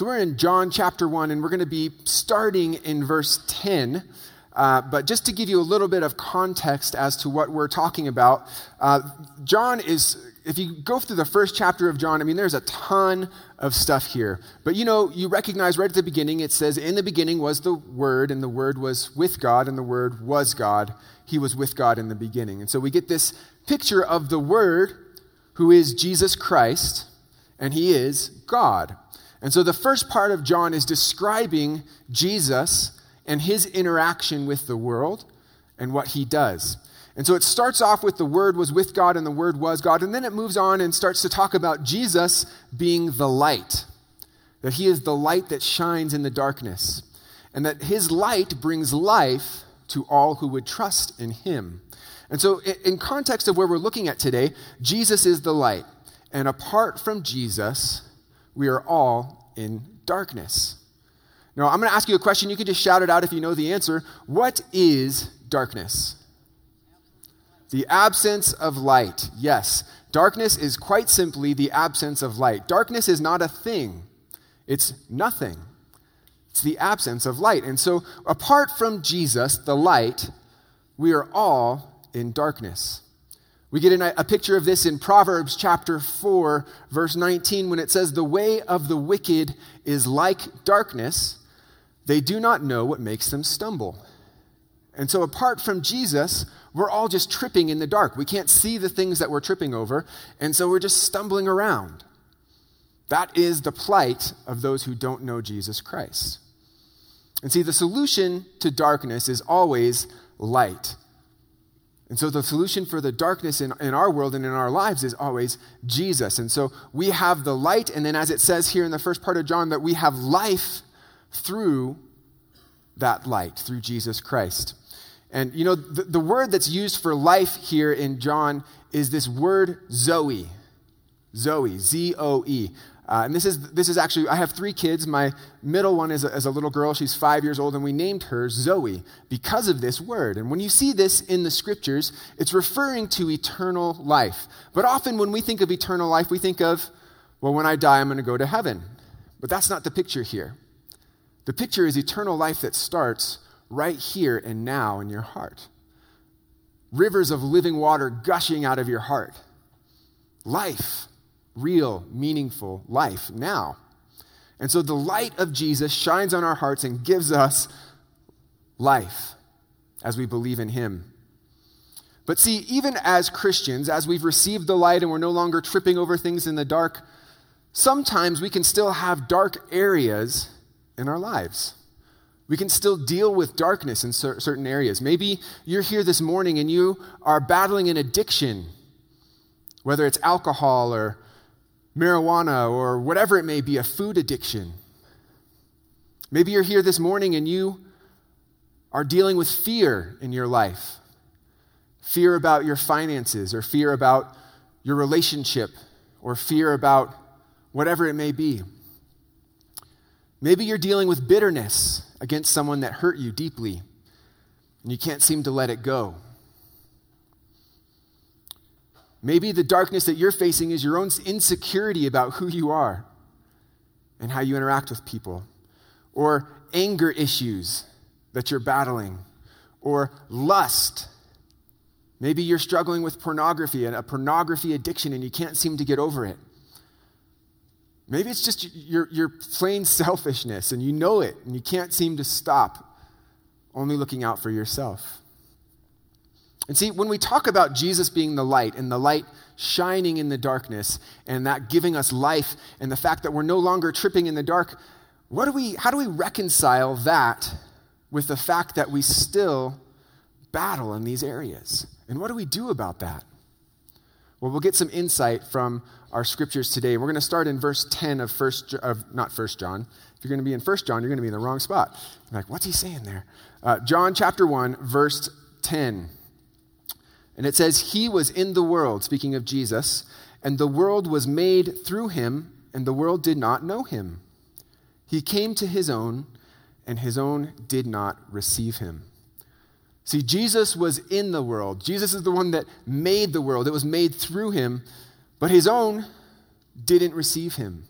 So we're in John chapter 1, and we're going to be starting in verse 10. Uh, but just to give you a little bit of context as to what we're talking about, uh, John is, if you go through the first chapter of John, I mean, there's a ton of stuff here. But you know, you recognize right at the beginning, it says, In the beginning was the Word, and the Word was with God, and the Word was God. He was with God in the beginning. And so we get this picture of the Word, who is Jesus Christ, and He is God. And so the first part of John is describing Jesus and his interaction with the world and what he does. And so it starts off with the Word was with God and the Word was God. And then it moves on and starts to talk about Jesus being the light, that he is the light that shines in the darkness, and that his light brings life to all who would trust in him. And so, in context of where we're looking at today, Jesus is the light. And apart from Jesus, we are all in darkness. Now, I'm going to ask you a question. You can just shout it out if you know the answer. What is darkness? The absence of light. Yes. Darkness is quite simply the absence of light. Darkness is not a thing, it's nothing. It's the absence of light. And so, apart from Jesus, the light, we are all in darkness. We get a picture of this in Proverbs chapter 4, verse 19, when it says, The way of the wicked is like darkness. They do not know what makes them stumble. And so, apart from Jesus, we're all just tripping in the dark. We can't see the things that we're tripping over, and so we're just stumbling around. That is the plight of those who don't know Jesus Christ. And see, the solution to darkness is always light. And so the solution for the darkness in, in our world and in our lives is always Jesus. And so we have the light, and then as it says here in the first part of John, that we have life through that light, through Jesus Christ. And you know, the, the word that's used for life here in John is this word Zoe. Zoe, Z O E. Uh, and this is, this is actually, I have three kids. My middle one is a, is a little girl. She's five years old, and we named her Zoe because of this word. And when you see this in the scriptures, it's referring to eternal life. But often when we think of eternal life, we think of, well, when I die, I'm going to go to heaven. But that's not the picture here. The picture is eternal life that starts right here and now in your heart. Rivers of living water gushing out of your heart. Life real, meaningful life now. And so the light of Jesus shines on our hearts and gives us life as we believe in him. But see, even as Christians, as we've received the light and we're no longer tripping over things in the dark, sometimes we can still have dark areas in our lives. We can still deal with darkness in certain areas. Maybe you're here this morning and you are battling an addiction, whether it's alcohol or marijuana or whatever it may be, a food addiction. Maybe you're here this morning and you are dealing with fear in your life fear about your finances, or fear about your relationship, or fear about whatever it may be. Maybe you're dealing with bitterness against someone that hurt you deeply, and you can't seem to let it go. Maybe the darkness that you're facing is your own insecurity about who you are and how you interact with people, or anger issues that you're battling, or lust. Maybe you're struggling with pornography and a pornography addiction and you can't seem to get over it. Maybe it's just your, your plain selfishness and you know it and you can't seem to stop only looking out for yourself. And see, when we talk about Jesus being the light and the light shining in the darkness and that giving us life and the fact that we're no longer tripping in the dark, what do we, how do we reconcile that with the fact that we still battle in these areas? And what do we do about that? Well, we'll get some insight from our scriptures today. We're going to start in verse 10 of first of not first John. If you're going to be in first John, you're going to be in the wrong spot. You're like, what's he saying there? Uh, John chapter 1, verse 10. And it says, He was in the world, speaking of Jesus, and the world was made through him, and the world did not know him. He came to his own, and his own did not receive him. See, Jesus was in the world. Jesus is the one that made the world. It was made through him, but his own didn't receive him.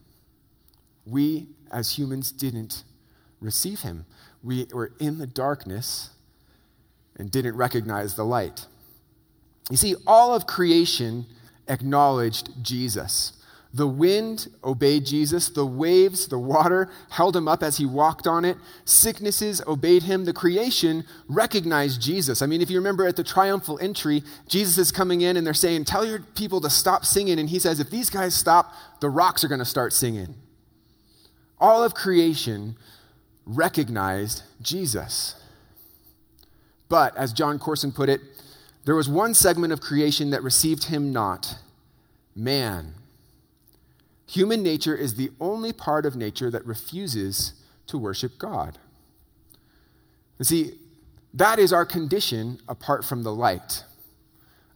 we as humans didn't receive him. We were in the darkness and didn't recognize the light. You see, all of creation acknowledged Jesus. The wind obeyed Jesus. The waves, the water, held him up as he walked on it. Sicknesses obeyed him. The creation recognized Jesus. I mean, if you remember at the triumphal entry, Jesus is coming in and they're saying, Tell your people to stop singing. And he says, If these guys stop, the rocks are going to start singing. All of creation recognized Jesus. But, as Jon Courson put it, there was one segment of creation that received him not man. Human nature is the only part of nature that refuses to worship God. And see, that is our condition apart from the light.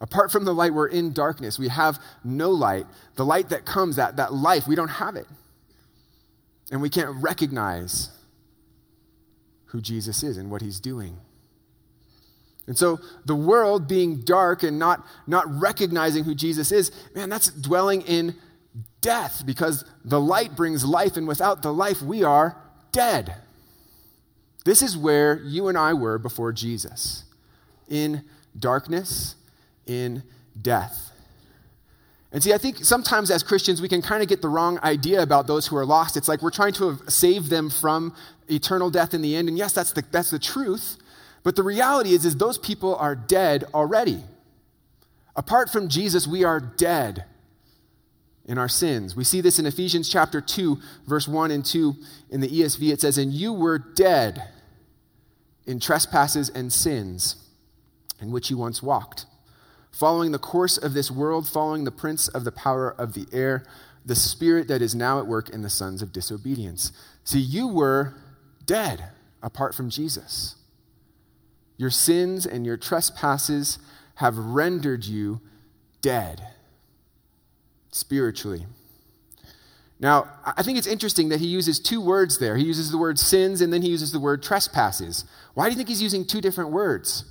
Apart from the light, we're in darkness. We have no light. The light that comes, that, that life, we don't have it. And we can't recognize who Jesus is and what he's doing. And so the world being dark and not, not recognizing who Jesus is, man, that's dwelling in death because the light brings life, and without the life, we are dead. This is where you and I were before Jesus in darkness, in death. And see, I think sometimes as Christians, we can kind of get the wrong idea about those who are lost. It's like we're trying to save them from eternal death in the end. And yes, that's the, that's the truth. But the reality is, is those people are dead already. Apart from Jesus, we are dead in our sins. We see this in Ephesians chapter 2, verse 1 and 2 in the ESV. It says, And you were dead in trespasses and sins in which you once walked, following the course of this world, following the prince of the power of the air, the spirit that is now at work in the sons of disobedience. See, you were dead apart from Jesus. Your sins and your trespasses have rendered you dead spiritually. Now, I think it's interesting that he uses two words there. He uses the word sins and then he uses the word trespasses. Why do you think he's using two different words?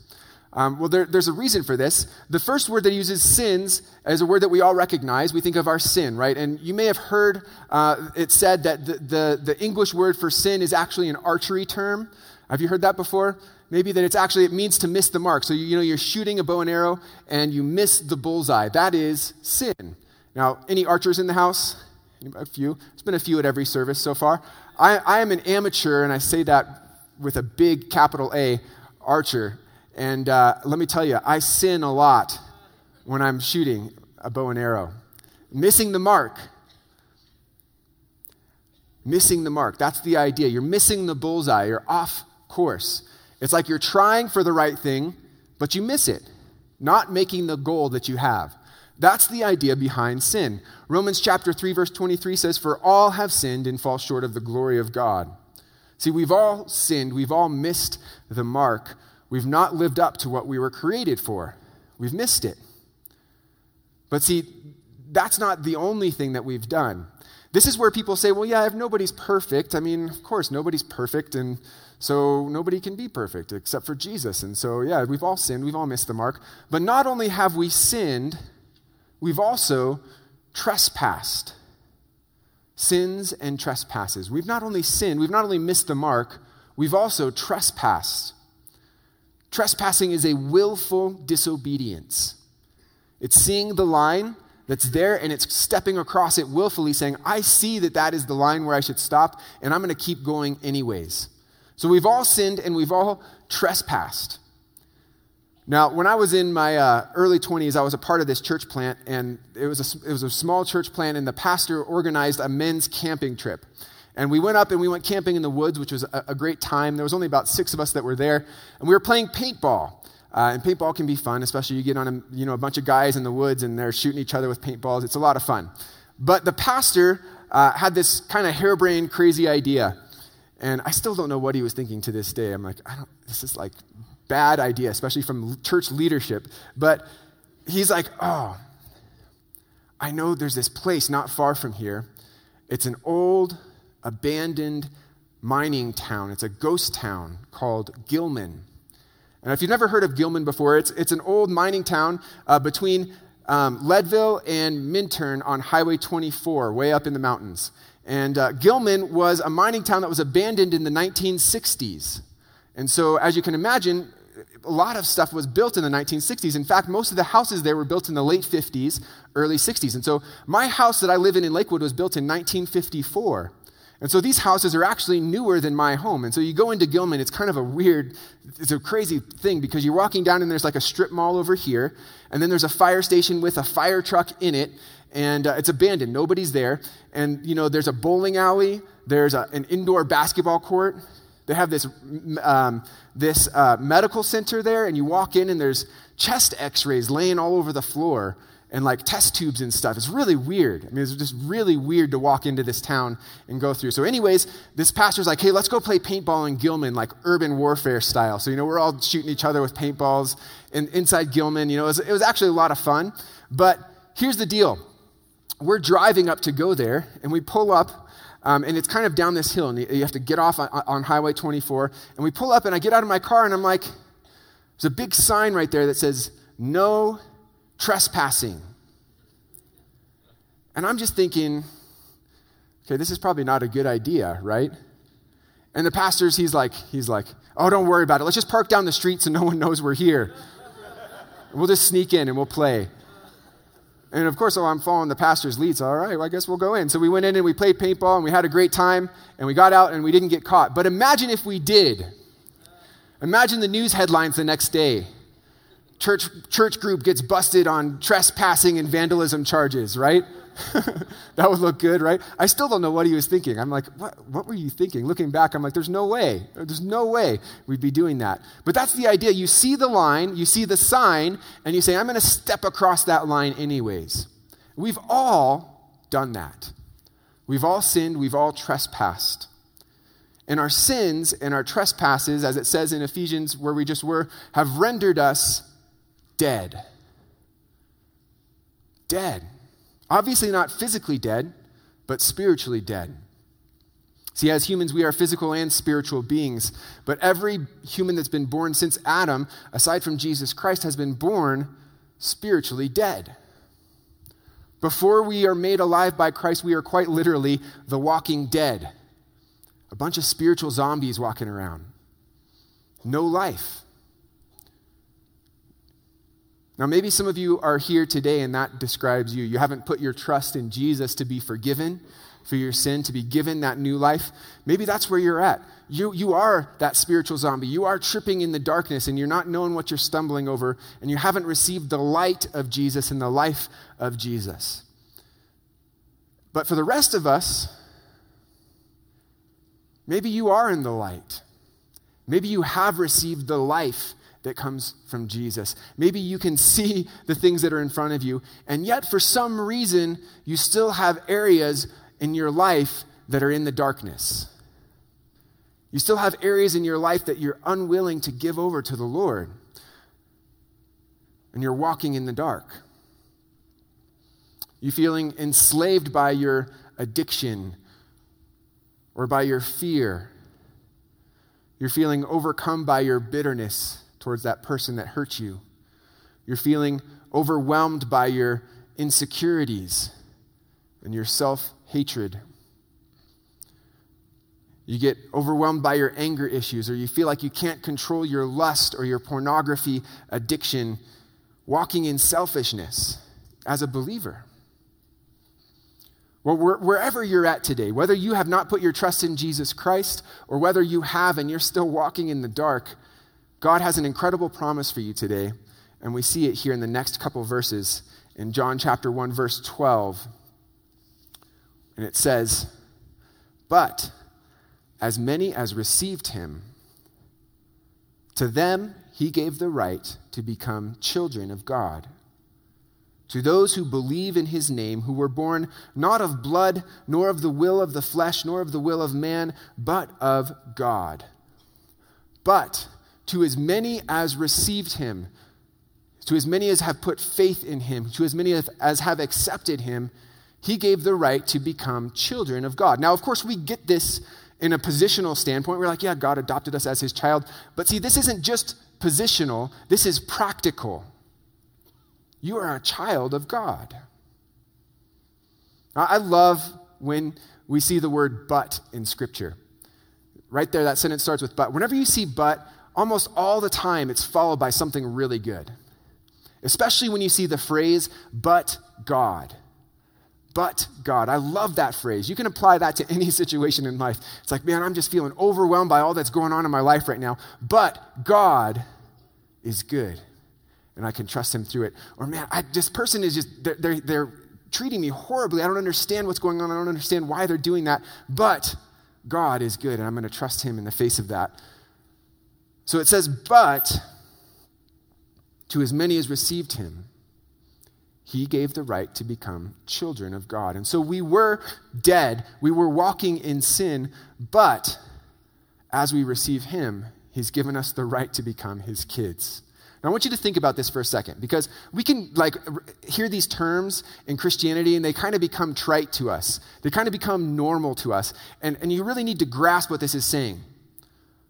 Um, well, there, there's a reason for this. The first word that he uses, sins, is a word that we all recognize. We think of our sin, right? And you may have heard uh, it said that the, the, the English word for sin is actually an archery term. Have you heard that before? Maybe that it's actually, it means to miss the mark. So, you, you know, you're shooting a bow and arrow and you miss the bullseye. That is sin. Now, any archers in the house? A few. There's been a few at every service so far. I, I am an amateur, and I say that with a big capital A, archer. And uh, let me tell you, I sin a lot when I'm shooting a bow and arrow. Missing the mark. Missing the mark. That's the idea. You're missing the bullseye. You're off course. It's like you're trying for the right thing, but you miss it, not making the goal that you have. That's the idea behind sin. Romans chapter 3 verse 23 says for all have sinned and fall short of the glory of God. See, we've all sinned, we've all missed the mark. We've not lived up to what we were created for. We've missed it. But see, that's not the only thing that we've done. This is where people say, well, yeah, if nobody's perfect, I mean, of course, nobody's perfect, and so nobody can be perfect except for Jesus. And so, yeah, we've all sinned, we've all missed the mark. But not only have we sinned, we've also trespassed. Sins and trespasses. We've not only sinned, we've not only missed the mark, we've also trespassed. Trespassing is a willful disobedience. It's seeing the line that's there and it's stepping across it willfully, saying, I see that that is the line where I should stop, and I'm going to keep going anyways. So we've all sinned and we've all trespassed. Now, when I was in my uh, early 20s, I was a part of this church plant, and it was, a, it was a small church plant, and the pastor organized a men's camping trip. And we went up and we went camping in the woods, which was a, a great time. There was only about six of us that were there, and we were playing paintball. Uh, and paintball can be fun, especially you get on a, you know, a bunch of guys in the woods and they're shooting each other with paintballs. It's a lot of fun. But the pastor uh, had this kind of harebrained, crazy idea. And I still don't know what he was thinking to this day. I'm like, I don't, this is like bad idea, especially from church leadership. But he's like, oh, I know there's this place not far from here. It's an old, abandoned mining town. It's a ghost town called Gilman. And if you've never heard of Gilman before, it's, it's an old mining town uh, between um, Leadville and Minturn on Highway 24, way up in the mountains. And uh, Gilman was a mining town that was abandoned in the 1960s. And so, as you can imagine, a lot of stuff was built in the 1960s. In fact, most of the houses there were built in the late 50s, early 60s. And so, my house that I live in in Lakewood was built in 1954. And so these houses are actually newer than my home. And so you go into Gilman, it's kind of a weird, it's a crazy thing because you're walking down and there's like a strip mall over here, and then there's a fire station with a fire truck in it, and uh, it's abandoned. Nobody's there. And, you know, there's a bowling alley, there's a, an indoor basketball court. They have this, um, this uh, medical center there, and you walk in and there's chest x rays laying all over the floor and like test tubes and stuff. It's really weird. I mean, it's just really weird to walk into this town and go through. So, anyways, this pastor's like, hey, let's go play paintball in Gilman, like urban warfare style. So, you know, we're all shooting each other with paintballs and inside Gilman. You know, it was, it was actually a lot of fun. But here's the deal we're driving up to go there, and we pull up. Um, and it's kind of down this hill, and you have to get off on, on Highway 24. And we pull up, and I get out of my car, and I'm like, there's a big sign right there that says, No trespassing. And I'm just thinking, okay, this is probably not a good idea, right? And the pastor's, he's like, he's like, oh, don't worry about it. Let's just park down the street so no one knows we're here. we'll just sneak in and we'll play. And of course, oh, I'm following the pastor's lead, so all right, well, I guess we'll go in. So we went in and we played paintball and we had a great time and we got out and we didn't get caught. But imagine if we did. Imagine the news headlines the next day church, church group gets busted on trespassing and vandalism charges, right? that would look good, right? I still don't know what he was thinking. I'm like, what, what were you thinking? Looking back, I'm like, there's no way. There's no way we'd be doing that. But that's the idea. You see the line, you see the sign, and you say, I'm going to step across that line anyways. We've all done that. We've all sinned, we've all trespassed. And our sins and our trespasses, as it says in Ephesians where we just were, have rendered us dead. Dead. Obviously, not physically dead, but spiritually dead. See, as humans, we are physical and spiritual beings, but every human that's been born since Adam, aside from Jesus Christ, has been born spiritually dead. Before we are made alive by Christ, we are quite literally the walking dead. A bunch of spiritual zombies walking around. No life. Now, maybe some of you are here today and that describes you. You haven't put your trust in Jesus to be forgiven for your sin, to be given that new life. Maybe that's where you're at. You, you are that spiritual zombie. You are tripping in the darkness and you're not knowing what you're stumbling over, and you haven't received the light of Jesus and the life of Jesus. But for the rest of us, maybe you are in the light. Maybe you have received the life that comes from Jesus. Maybe you can see the things that are in front of you, and yet for some reason, you still have areas in your life that are in the darkness. You still have areas in your life that you're unwilling to give over to the Lord, and you're walking in the dark. You're feeling enslaved by your addiction or by your fear. You're feeling overcome by your bitterness towards that person that hurt you. You're feeling overwhelmed by your insecurities and your self hatred. You get overwhelmed by your anger issues, or you feel like you can't control your lust or your pornography addiction, walking in selfishness as a believer. Well, wherever you're at today, whether you have not put your trust in Jesus Christ or whether you have and you're still walking in the dark, God has an incredible promise for you today, and we see it here in the next couple verses in John chapter 1 verse 12. And it says, "But as many as received him, to them he gave the right to become children of God." to those who believe in his name, who were born not of blood, nor of the will of the flesh, nor of the will of man, but of God. But to as many as received him, to as many as have put faith in him, to as many as have accepted him, he gave the right to become children of God. Now, of course, we get this in a positional standpoint. We're like, yeah, God adopted us as his child. But see, this isn't just positional, this is practical. You are a child of God. I love when we see the word but in Scripture. Right there, that sentence starts with but. Whenever you see but, almost all the time it's followed by something really good. Especially when you see the phrase, but God. But God. I love that phrase. You can apply that to any situation in life. It's like, man, I'm just feeling overwhelmed by all that's going on in my life right now. But God is good. And I can trust him through it. Or, man, I, this person is just, they're, they're, they're treating me horribly. I don't understand what's going on. I don't understand why they're doing that. But God is good, and I'm going to trust him in the face of that. So it says, But to as many as received him, he gave the right to become children of God. And so we were dead, we were walking in sin, but as we receive him, he's given us the right to become his kids. Now, I want you to think about this for a second because we can like hear these terms in Christianity and they kind of become trite to us. They kind of become normal to us. And, and you really need to grasp what this is saying.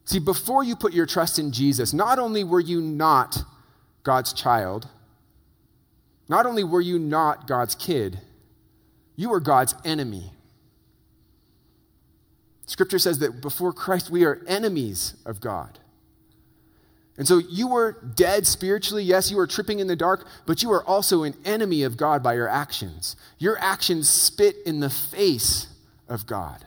See, before you put your trust in Jesus, not only were you not God's child, not only were you not God's kid, you were God's enemy. Scripture says that before Christ, we are enemies of God. And so you were dead spiritually. Yes, you were tripping in the dark, but you are also an enemy of God by your actions. Your actions spit in the face of God.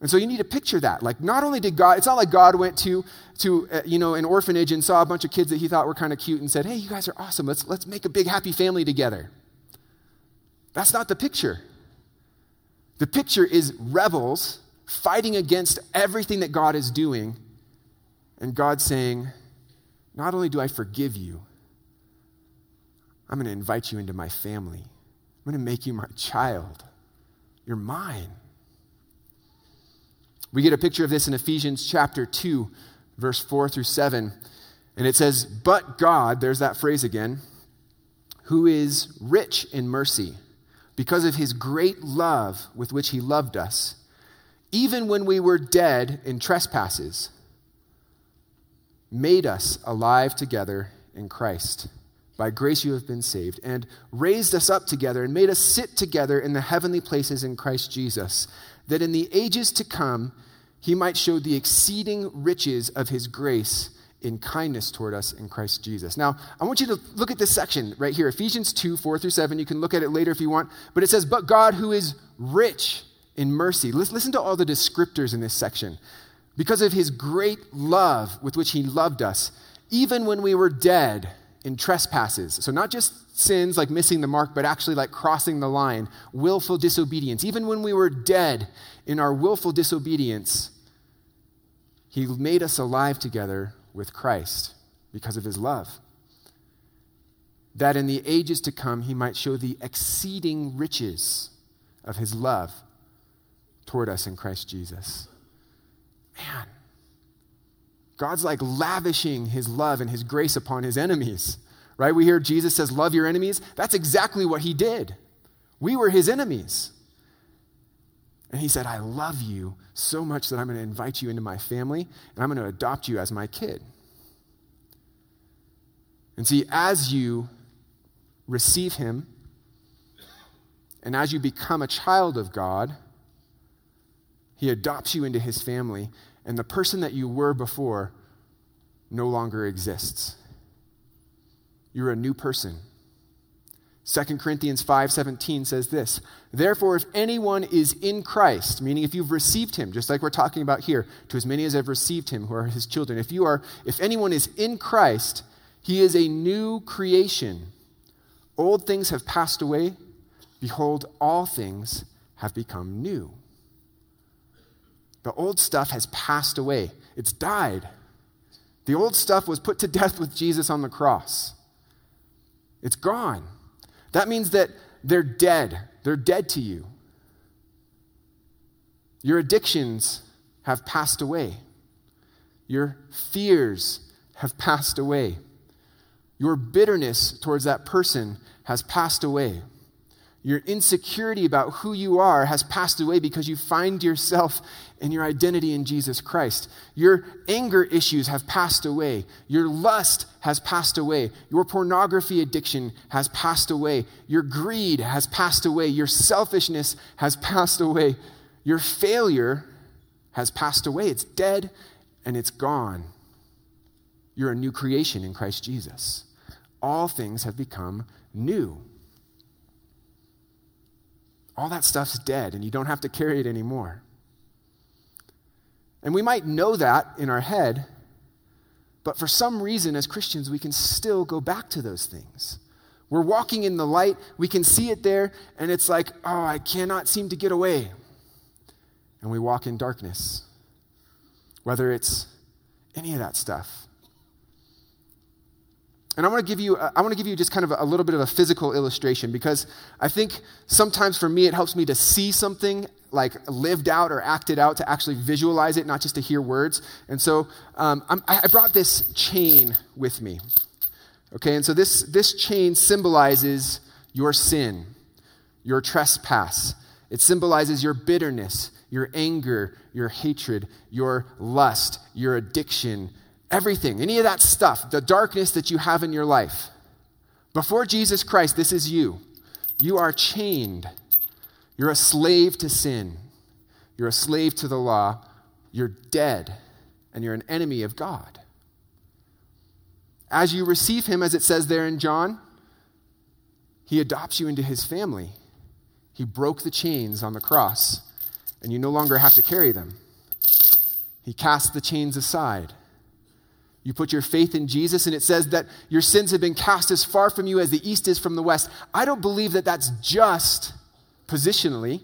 And so you need to picture that. Like, not only did God, it's not like God went to, to uh, you know, an orphanage and saw a bunch of kids that he thought were kind of cute and said, hey, you guys are awesome. Let's, let's make a big happy family together. That's not the picture. The picture is rebels fighting against everything that God is doing and God saying, Not only do I forgive you, I'm going to invite you into my family. I'm going to make you my child. You're mine. We get a picture of this in Ephesians chapter 2, verse 4 through 7. And it says, But God, there's that phrase again, who is rich in mercy, because of his great love with which he loved us, even when we were dead in trespasses made us alive together in Christ. By grace you have been saved, and raised us up together and made us sit together in the heavenly places in Christ Jesus, that in the ages to come he might show the exceeding riches of his grace in kindness toward us in Christ Jesus. Now, I want you to look at this section right here, Ephesians 2 4 through 7. You can look at it later if you want, but it says, But God who is rich in mercy. Listen to all the descriptors in this section because of his great love with which he loved us, even when we were dead in trespasses. So, not just sins like missing the mark, but actually like crossing the line, willful disobedience. Even when we were dead in our willful disobedience, he made us alive together with Christ because of his love. That in the ages to come, he might show the exceeding riches of his love toward us in Christ Jesus man, God's like lavishing his love and his grace upon his enemies, right? We hear Jesus says, Love your enemies. That's exactly what he did. We were his enemies. And he said, I love you so much that I'm going to invite you into my family and I'm going to adopt you as my kid. And see, as you receive him and as you become a child of God, he adopts you into his family and the person that you were before no longer exists. You're a new person. 2 Corinthians 5:17 says this, "Therefore if anyone is in Christ, meaning if you've received him, just like we're talking about here, to as many as have received him who are his children, if you are if anyone is in Christ, he is a new creation. Old things have passed away; behold all things have become new." The old stuff has passed away, it's died. The old stuff was put to death with Jesus on the cross. It's gone. That means that they're dead. They're dead to you. Your addictions have passed away. Your fears have passed away. Your bitterness towards that person has passed away. Your insecurity about who you are has passed away because you find yourself and your identity in Jesus Christ. Your anger issues have passed away. Your lust has passed away. Your pornography addiction has passed away. Your greed has passed away. Your selfishness has passed away. Your failure has passed away. It's dead and it's gone. You're a new creation in Christ Jesus. All things have become new all that stuff's dead and you don't have to carry it anymore. And we might know that in our head, but for some reason, as Christians, we can still go back to those things. We're walking in the light, we can see it there, and it's like, oh, I cannot seem to get away. And we walk in darkness. Whether it's any of that stuff. And I want to give you, I want to give you just kind of a little bit of a physical illustration because I think sometimes for me it helps me to see something like lived out or acted out to actually visualize it, not just to hear words. And so um, i brought this chain with me. Okay, and so this, this chain symbolizes your sin, your trespass. It symbolizes your bitterness, your anger, your hatred, your lust, your addiction, Everything, any of that stuff, the darkness that you have in your life. Before Jesus Christ, this is you. You are chained. You're a slave to sin. You're a slave to the law. You're dead, and you're an enemy of God. As you receive Him, as it says there in John, He adopts you into His family. He broke the chains on the cross, and you no longer have to carry them. He casts the chains aside. You put your faith in Jesus, and it says that your sins have been cast as far from you as the east is from the west. I don't believe that that's just positionally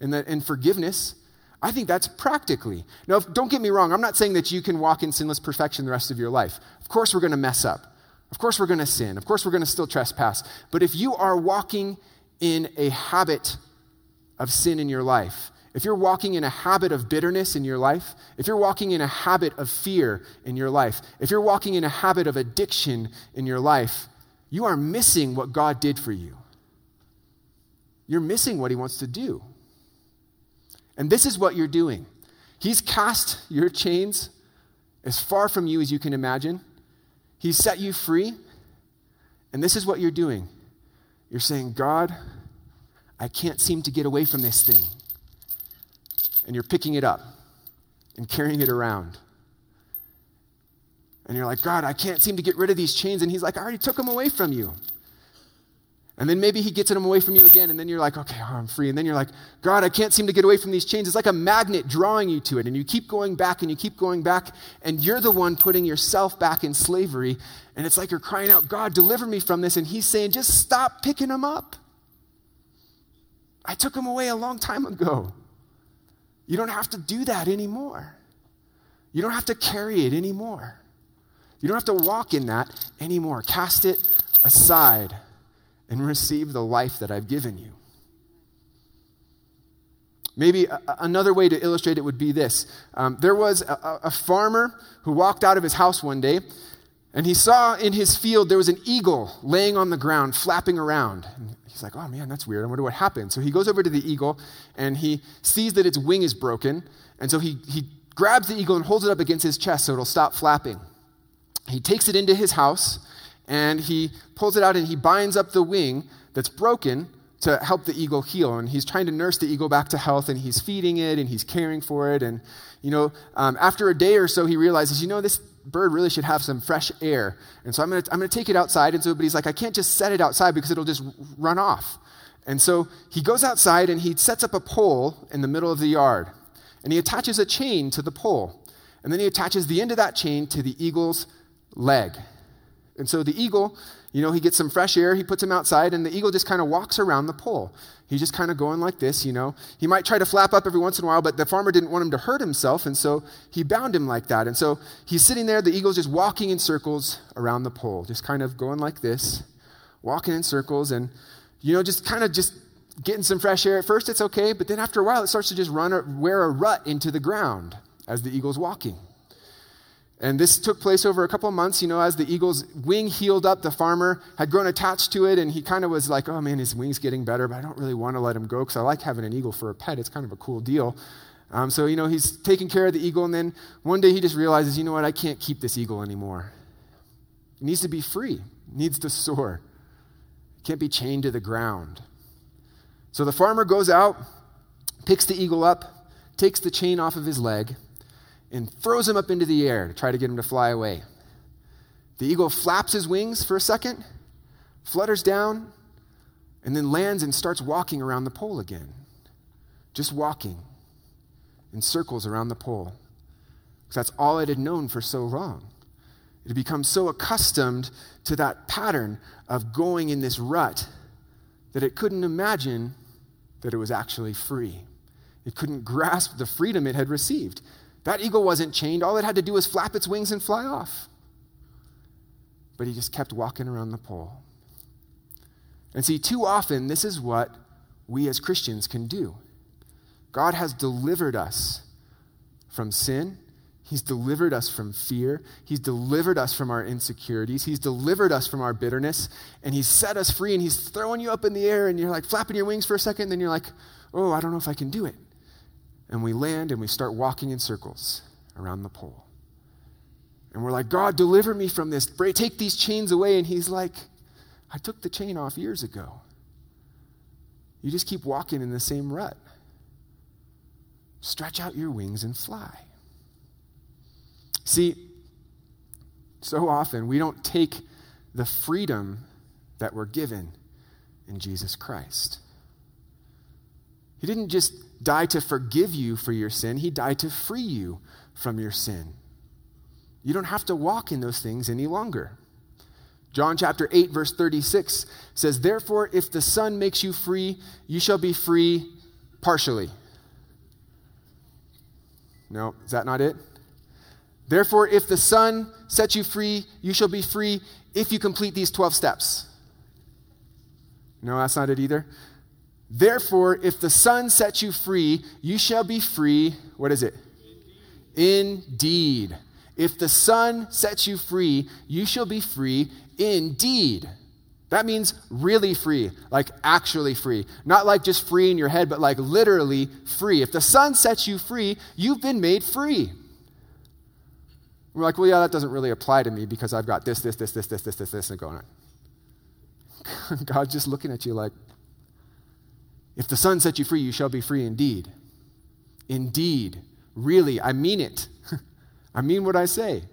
and, forgiveness. I think that's practically. Now, if, don't get me wrong, I'm not saying that you can walk in sinless perfection the rest of your life. Of course, we're going to mess up. Of course, we're going to sin. Of course, we're going to still trespass. But if you are walking in a habit of sin in your life, if you're walking in a habit of bitterness in your life, if you're walking in a habit of fear in your life, if you're walking in a habit of addiction in your life, you are missing what God did for you. You're missing what He wants to do. And this is what you're doing. He's cast your chains as far from you as you can imagine, He's set you free. And this is what you're doing. You're saying, God, I can't seem to get away from this thing and you're picking it up and carrying it around. And you're like, God, I can't seem to get rid of these chains. And he's like, I already took them away from you. And then maybe he gets them away from you again, and then you're like, okay, oh, I'm free. And then you're like, God, I can't seem to get away from these chains. It's like a magnet drawing you to it. And you keep going back and you keep going back, and you're the one putting yourself back in slavery. And it's like you're crying out, God, deliver me from this. And he's saying, just stop picking them up. I took them away a long time ago. You don't have to do that anymore. You don't have to carry it anymore. You don't have to walk in that anymore. Cast it aside and receive the life that I've given you. Maybe a, another way to illustrate it would be this um, there was a, a farmer who walked out of his house one day and he saw in his field there was an eagle laying on the ground, flapping around. He's like, oh man, that's weird. I wonder what happened. So he goes over to the eagle and he sees that its wing is broken. And so he, he grabs the eagle and holds it up against his chest so it'll stop flapping. He takes it into his house and he pulls it out and he binds up the wing that's broken to help the eagle heal. And he's trying to nurse the eagle back to health and he's feeding it and he's caring for it. And, you know, um, after a day or so, he realizes, you know, this bird really should have some fresh air. And so I'm going to I'm going to take it outside. And so, but he's like, I can't just set it outside because it'll just run off. And so he goes outside and he sets up a pole in the middle of the yard. And he attaches a chain to the pole. And then he attaches the end of that chain to the eagle's leg. And so the eagle, you know, he gets some fresh air, he puts him outside, and the eagle just kind of walks around the pole. He's just kind of going like this, you know. He might try to flap up every once in a while, but the farmer didn't want him to hurt himself, and so he bound him like that. And so he's sitting there, the eagle's just walking in circles around the pole, just kind of going like this, walking in circles, and, you know, just kind of just getting some fresh air. At first, it's okay, but then after a while, it starts to just run, wear a rut into the ground as the eagle's walking. And this took place over a couple of months, you know, as the eagle's wing healed up, the farmer had grown attached to it, and he kind of was like, oh man, his wing's getting better, but I don't really want to let him go because I like having an eagle for a pet. It's kind of a cool deal. Um, so, you know, he's taking care of the eagle, and then one day he just realizes, you know what, I can't keep this eagle anymore. It needs to be free, it needs to soar, it can't be chained to the ground. So the farmer goes out, picks the eagle up, takes the chain off of his leg, and throws him up into the air to try to get him to fly away. The eagle flaps his wings for a second, flutters down, and then lands and starts walking around the pole again. Just walking in circles around the pole. Because that's all it had known for so long. It had become so accustomed to that pattern of going in this rut that it couldn't imagine that it was actually free. It couldn't grasp the freedom it had received. That eagle wasn't chained. All it had to do was flap its wings and fly off. But he just kept walking around the pole. And see, too often, this is what we as Christians can do. God has delivered us from sin. He's delivered us from fear. He's delivered us from our insecurities. He's delivered us from our bitterness. And He's set us free. And He's throwing you up in the air. And you're like flapping your wings for a second. And then you're like, oh, I don't know if I can do it and we land and we start walking in circles around the pole. And we're like, God, deliver me from this. Take these chains away. And He's like, I took the chain off years ago. You just keep walking in the same rut. Stretch out your wings and fly. See, so often we don't take the freedom that we're given in Jesus Christ. He didn't just die to forgive you for your sin, He died to free you from your sin. You don't have to walk in those things any longer. John chapter 8, verse 36 says, Therefore, if the Son makes you free, you shall be free partially. No, is that not it? Therefore, if the Son sets you free, you shall be free if you complete these 12 steps. No, that's not it either. Therefore, if the Son sets you free, you shall be free. What is it? Indeed. indeed. If the Son sets you free, you shall be free indeed. That means really free, like actually free. Not like just free in your head, but like literally free. If the Son sets you free, you've been made free. We're like, well, yeah, that doesn't really apply to me because I've got this, this, this, this, this, this, this, this, and going on. God's just looking at you like, if the Son sets you free, you shall be free indeed. Indeed. Really, I mean it. I mean what I say.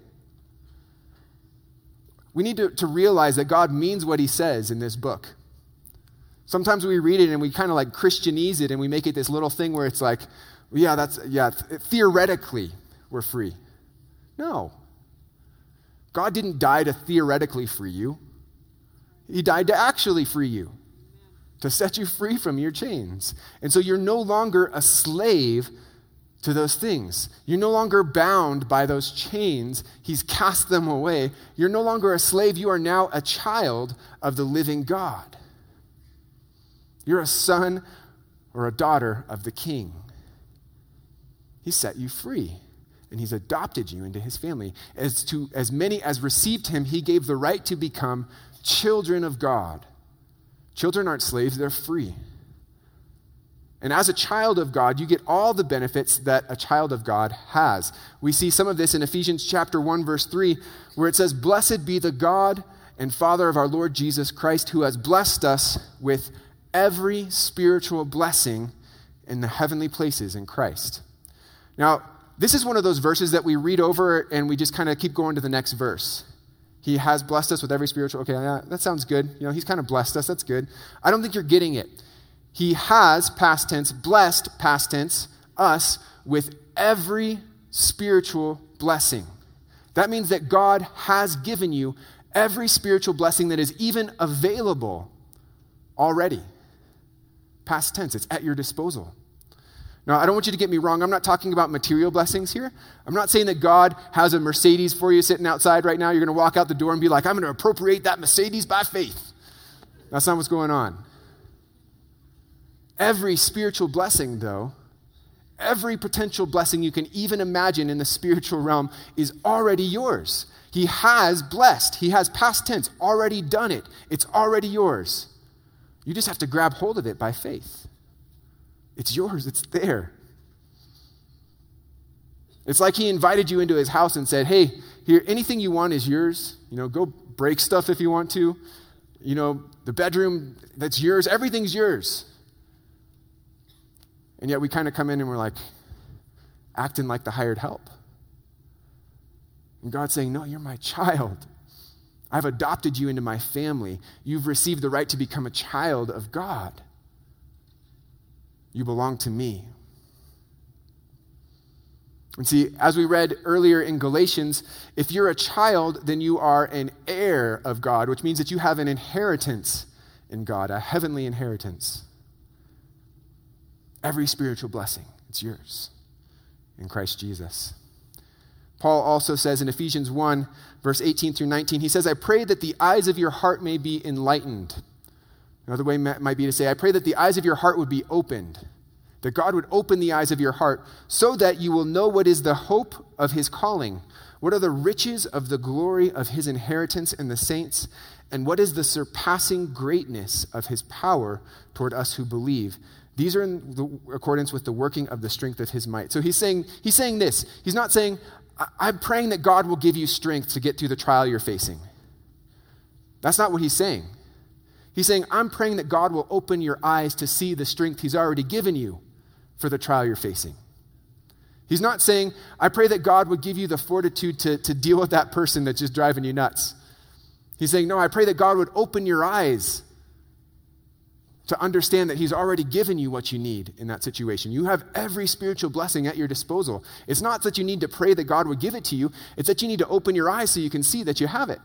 We need to, to realize that God means what he says in this book. Sometimes we read it and we kind of like Christianize it and we make it this little thing where it's like, yeah, that's, yeah, theoretically we're free. No. God didn't die to theoretically free you, He died to actually free you to set you free from your chains. And so you're no longer a slave to those things. You're no longer bound by those chains. He's cast them away. You're no longer a slave. You are now a child of the living God. You're a son or a daughter of the king. He set you free and he's adopted you into his family. As to as many as received him, he gave the right to become children of God. Children aren't slaves, they're free. And as a child of God, you get all the benefits that a child of God has. We see some of this in Ephesians chapter 1 verse 3 where it says, "Blessed be the God and Father of our Lord Jesus Christ who has blessed us with every spiritual blessing in the heavenly places in Christ." Now, this is one of those verses that we read over and we just kind of keep going to the next verse. He has blessed us with every spiritual. Okay, yeah, that sounds good. You know, he's kind of blessed us. That's good. I don't think you're getting it. He has, past tense, blessed, past tense, us with every spiritual blessing. That means that God has given you every spiritual blessing that is even available already. Past tense, it's at your disposal. Now, I don't want you to get me wrong. I'm not talking about material blessings here. I'm not saying that God has a Mercedes for you sitting outside right now. You're going to walk out the door and be like, I'm going to appropriate that Mercedes by faith. That's not what's going on. Every spiritual blessing, though, Every potential blessing you can even imagine in the spiritual realm is already yours. He has blessed. He has past tense, already done it. It's already yours. You just have to grab hold of it by faith. It's yours, it's there. It's like he invited you into his house and said, Hey, here, anything you want is yours. You know, go break stuff if you want to. You know, the bedroom that's yours, everything's yours. And yet we kind of come in and we're like acting like the hired help. And God's saying, No, you're my child. I've adopted you into my family. You've received the right to become a child of God. You belong to me. And see, as we read earlier in Galatians, if you're a child, then you are an heir of God, which means that you have an inheritance in God, a heavenly inheritance. Every spiritual blessing, it's yours in Christ Jesus. Paul also says in Ephesians 1, verse 18 through 19, he says, I pray that the eyes of your heart may be enlightened. Another way might be to say, I pray that the eyes of your heart would be opened, that God would open the eyes of your heart so that you will know what is the hope of his calling, what are the riches of the glory of his inheritance in the saints, and what is the surpassing greatness of his power toward us who believe. These are in the, accordance with the working of the strength of his might. So he's saying, he's saying this. He's not saying, I'm praying that God will give you strength to get through the trial you're facing. That's not what he's saying. He's saying, I'm praying that God will open your eyes to see the strength he's already given you for the trial you're facing. He's not saying, I pray that God would give you the fortitude to, to deal with that person that's just driving you nuts. He's saying, No, I pray that God would open your eyes to understand that He's already given you what you need in that situation. You have every spiritual blessing at your disposal. It's not that you need to pray that God would give it to you, it's that you need to open your eyes so you can see that you have it.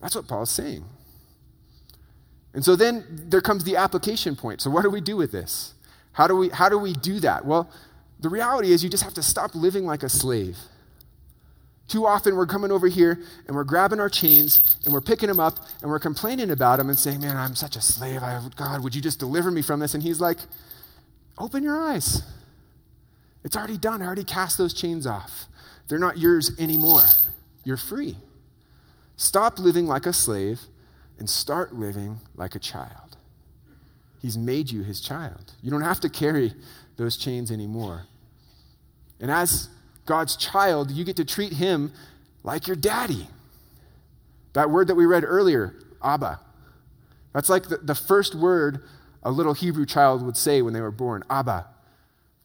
That's what Paul's saying. And so then there comes the application point. So, what do we do with this? How do we, how do, we do that? Well, the reality is you just have to stop living like a slave. Too often we're coming over here and we're grabbing our chains and we're picking them up and we're complaining about them and saying, Man, I'm such a slave. I, God, would you just deliver me from this? And He's like, Open your eyes. It's already done. I already cast those chains off. They're not yours anymore. You're free. Stop living like a slave and start living like a child. He's made you his child. You don't have to carry those chains anymore. And as God's child, you get to treat him like your daddy. That word that we read earlier, Abba. That's like the, the first word a little Hebrew child would say when they were born, Abba.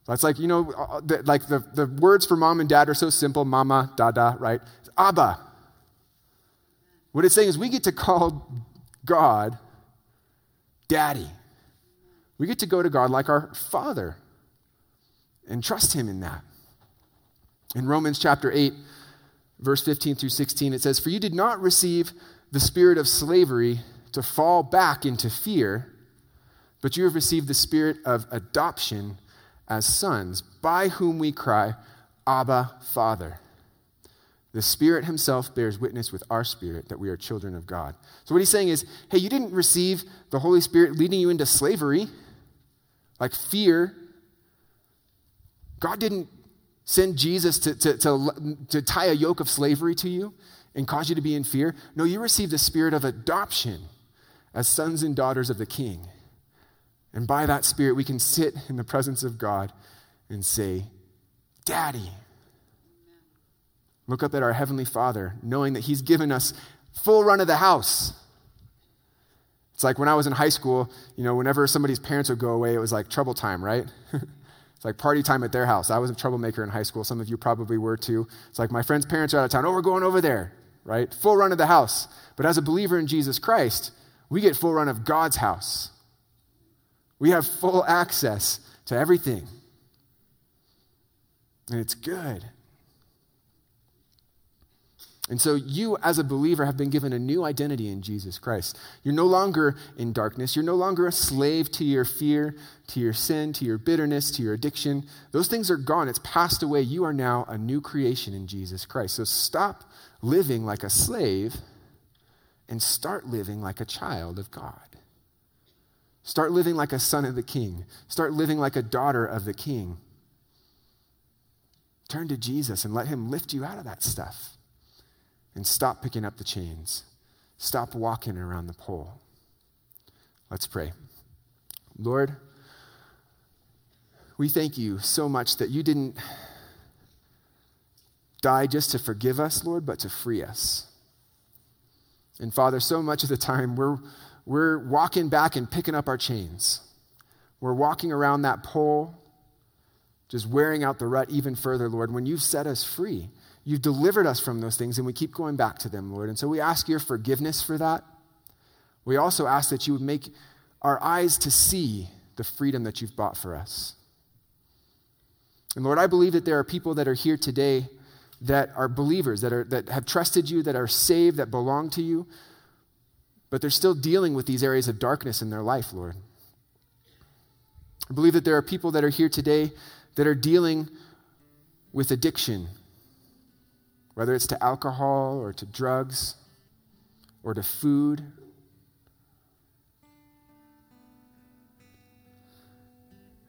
That's like, you know, uh, uh, the, like the, the words for mom and dad are so simple mama, dada, right? Abba. What it's saying is we get to call God daddy. We get to go to God like our father and trust him in that. In Romans chapter 8, verse 15 through 16, it says, For you did not receive the spirit of slavery to fall back into fear, but you have received the spirit of adoption as sons, by whom we cry, Abba, Father. The Spirit Himself bears witness with our spirit that we are children of God. So, what He's saying is, hey, you didn't receive the Holy Spirit leading you into slavery, like fear. God didn't send Jesus to, to, to, to tie a yoke of slavery to you and cause you to be in fear. No, you received the spirit of adoption as sons and daughters of the King. And by that spirit, we can sit in the presence of God and say, Daddy. Look up at our Heavenly Father, knowing that He's given us full run of the house. It's like when I was in high school, you know, whenever somebody's parents would go away, it was like trouble time, right? It's like party time at their house. I was a troublemaker in high school. Some of you probably were too. It's like my friend's parents are out of town. Oh, we're going over there, right? Full run of the house. But as a believer in Jesus Christ, we get full run of God's house. We have full access to everything. And it's good. And so, you as a believer have been given a new identity in Jesus Christ. You're no longer in darkness. You're no longer a slave to your fear, to your sin, to your bitterness, to your addiction. Those things are gone. It's passed away. You are now a new creation in Jesus Christ. So, stop living like a slave and start living like a child of God. Start living like a son of the king. Start living like a daughter of the king. Turn to Jesus and let him lift you out of that stuff. And stop picking up the chains. Stop walking around the pole. Let's pray. Lord, we thank you so much that you didn't die just to forgive us, Lord, but to free us. And Father, so much of the time we're, we're walking back and picking up our chains. We're walking around that pole, just wearing out the rut even further, Lord, when you've set us free. You've delivered us from those things, and we keep going back to them, Lord. And so we ask your forgiveness for that. We also ask that you would make our eyes to see the freedom that you've bought for us. And Lord, I believe that there are people that are here today that are believers, that, are, that have trusted you, that are saved, that belong to you, but they're still dealing with these areas of darkness in their life, Lord. I believe that there are people that are here today that are dealing with addiction, whether it's to alcohol or to drugs or to food.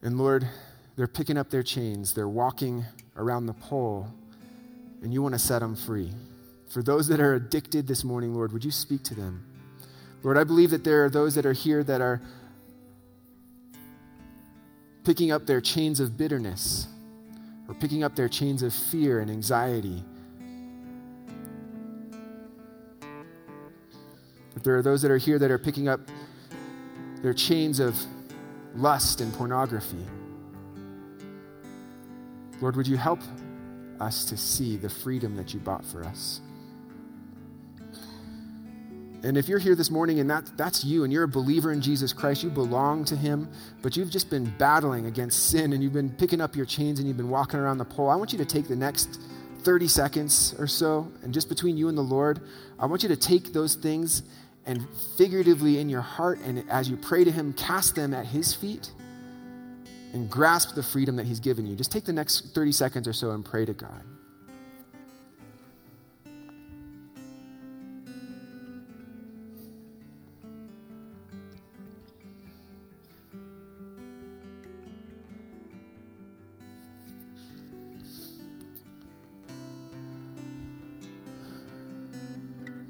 And Lord, they're picking up their chains, they're walking around the pole and you want to set them free. For those that are addicted this morning, Lord, would you speak to them? Lord, I believe that there are those that are here that are picking up their chains of bitterness or picking up their chains of fear and anxiety. There are those that are here that are picking up their chains of lust and pornography. Lord, would you help us to see the freedom that you bought for us. And if you're here this morning and that, that's you and you're a believer in Jesus Christ, you belong to Him, but you've just been battling against sin and you've been picking up your chains and you've been walking around the pole, I want you to take the next 30 seconds or so, and just between you and the Lord, I want you to take those things and figuratively in your heart, and as you pray to Him, cast them at His feet and grasp the freedom that He's given you. Just take the next 30 seconds or so and pray to God.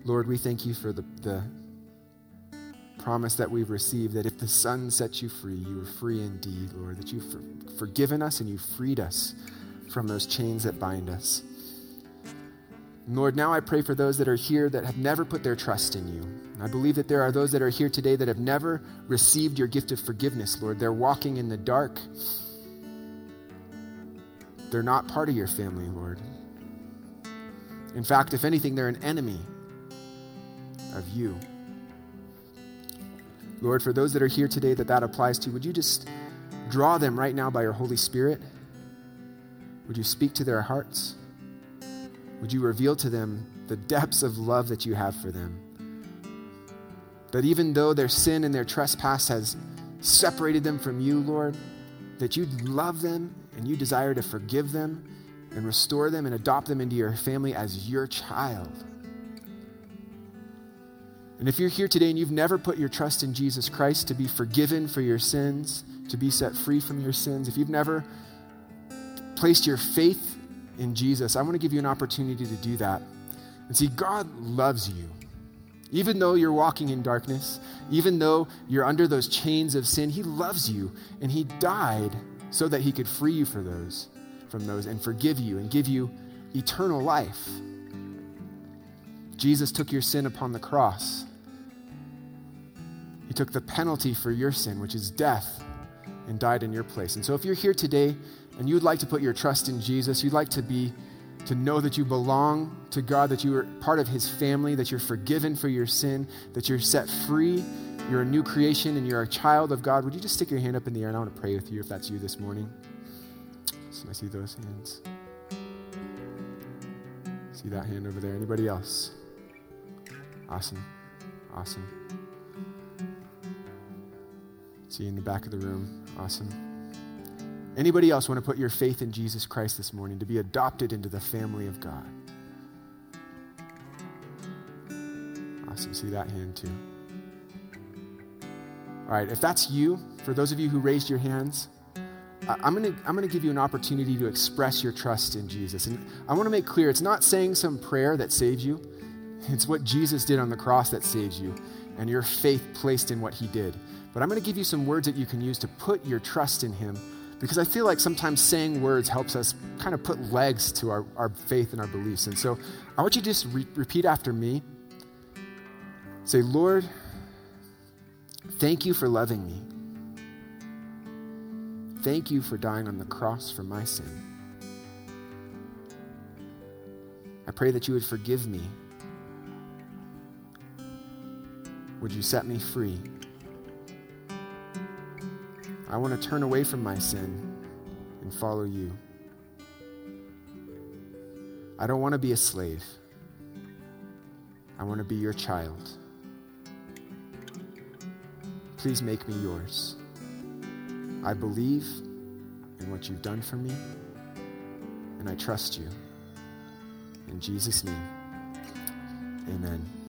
Lord, we thank you for the, the promise that we've received that if the Son sets you free, you are free indeed, Lord, that you've for, forgiven us and you've freed us from those chains that bind us. Lord, now I pray for those that are here that have never put their trust in you. I believe that there are those that are here today that have never received your gift of forgiveness, Lord. They're walking in the dark. They're not part of your family, Lord. In fact, if anything, they're an enemy of you. Lord, for those that are here today that that applies to, would you just draw them right now by your Holy Spirit? Would you speak to their hearts? Would you reveal to them the depths of love that you have for them? That even though their sin and their trespass has separated them from you, Lord, that you love them and you desire to forgive them and restore them and adopt them into your family as your child. And if you're here today and you've never put your trust in Jesus Christ to be forgiven for your sins, to be set free from your sins, if you've never placed your faith in Jesus, I want to give you an opportunity to do that. And see, God loves you. Even though you're walking in darkness, even though you're under those chains of sin, He loves you. And He died so that He could free you for those, from those and forgive you and give you eternal life. Jesus took your sin upon the cross. He took the penalty for your sin, which is death, and died in your place. And so if you're here today and you'd like to put your trust in Jesus, you'd like to be to know that you belong to God, that you are part of his family, that you're forgiven for your sin, that you're set free, you're a new creation and you're a child of God, would you just stick your hand up in the air and I want to pray with you if that's you this morning? So I see those hands. See that hand over there. Anybody else? Awesome. Awesome. See you in the back of the room. Awesome. Anybody else want to put your faith in Jesus Christ this morning to be adopted into the family of God? Awesome. See that hand too. All right, if that's you, for those of you who raised your hands, I'm going to I'm going to give you an opportunity to express your trust in Jesus. And I want to make clear it's not saying some prayer that saves you. It's what Jesus did on the cross that saves you and your faith placed in what he did. But I'm going to give you some words that you can use to put your trust in him because I feel like sometimes saying words helps us kind of put legs to our, our faith and our beliefs. And so I want you to just re- repeat after me. Say, Lord, thank you for loving me. Thank you for dying on the cross for my sin. I pray that you would forgive me. Would you set me free? I want to turn away from my sin and follow you. I don't want to be a slave. I want to be your child. Please make me yours. I believe in what you've done for me, and I trust you. In Jesus' name, amen.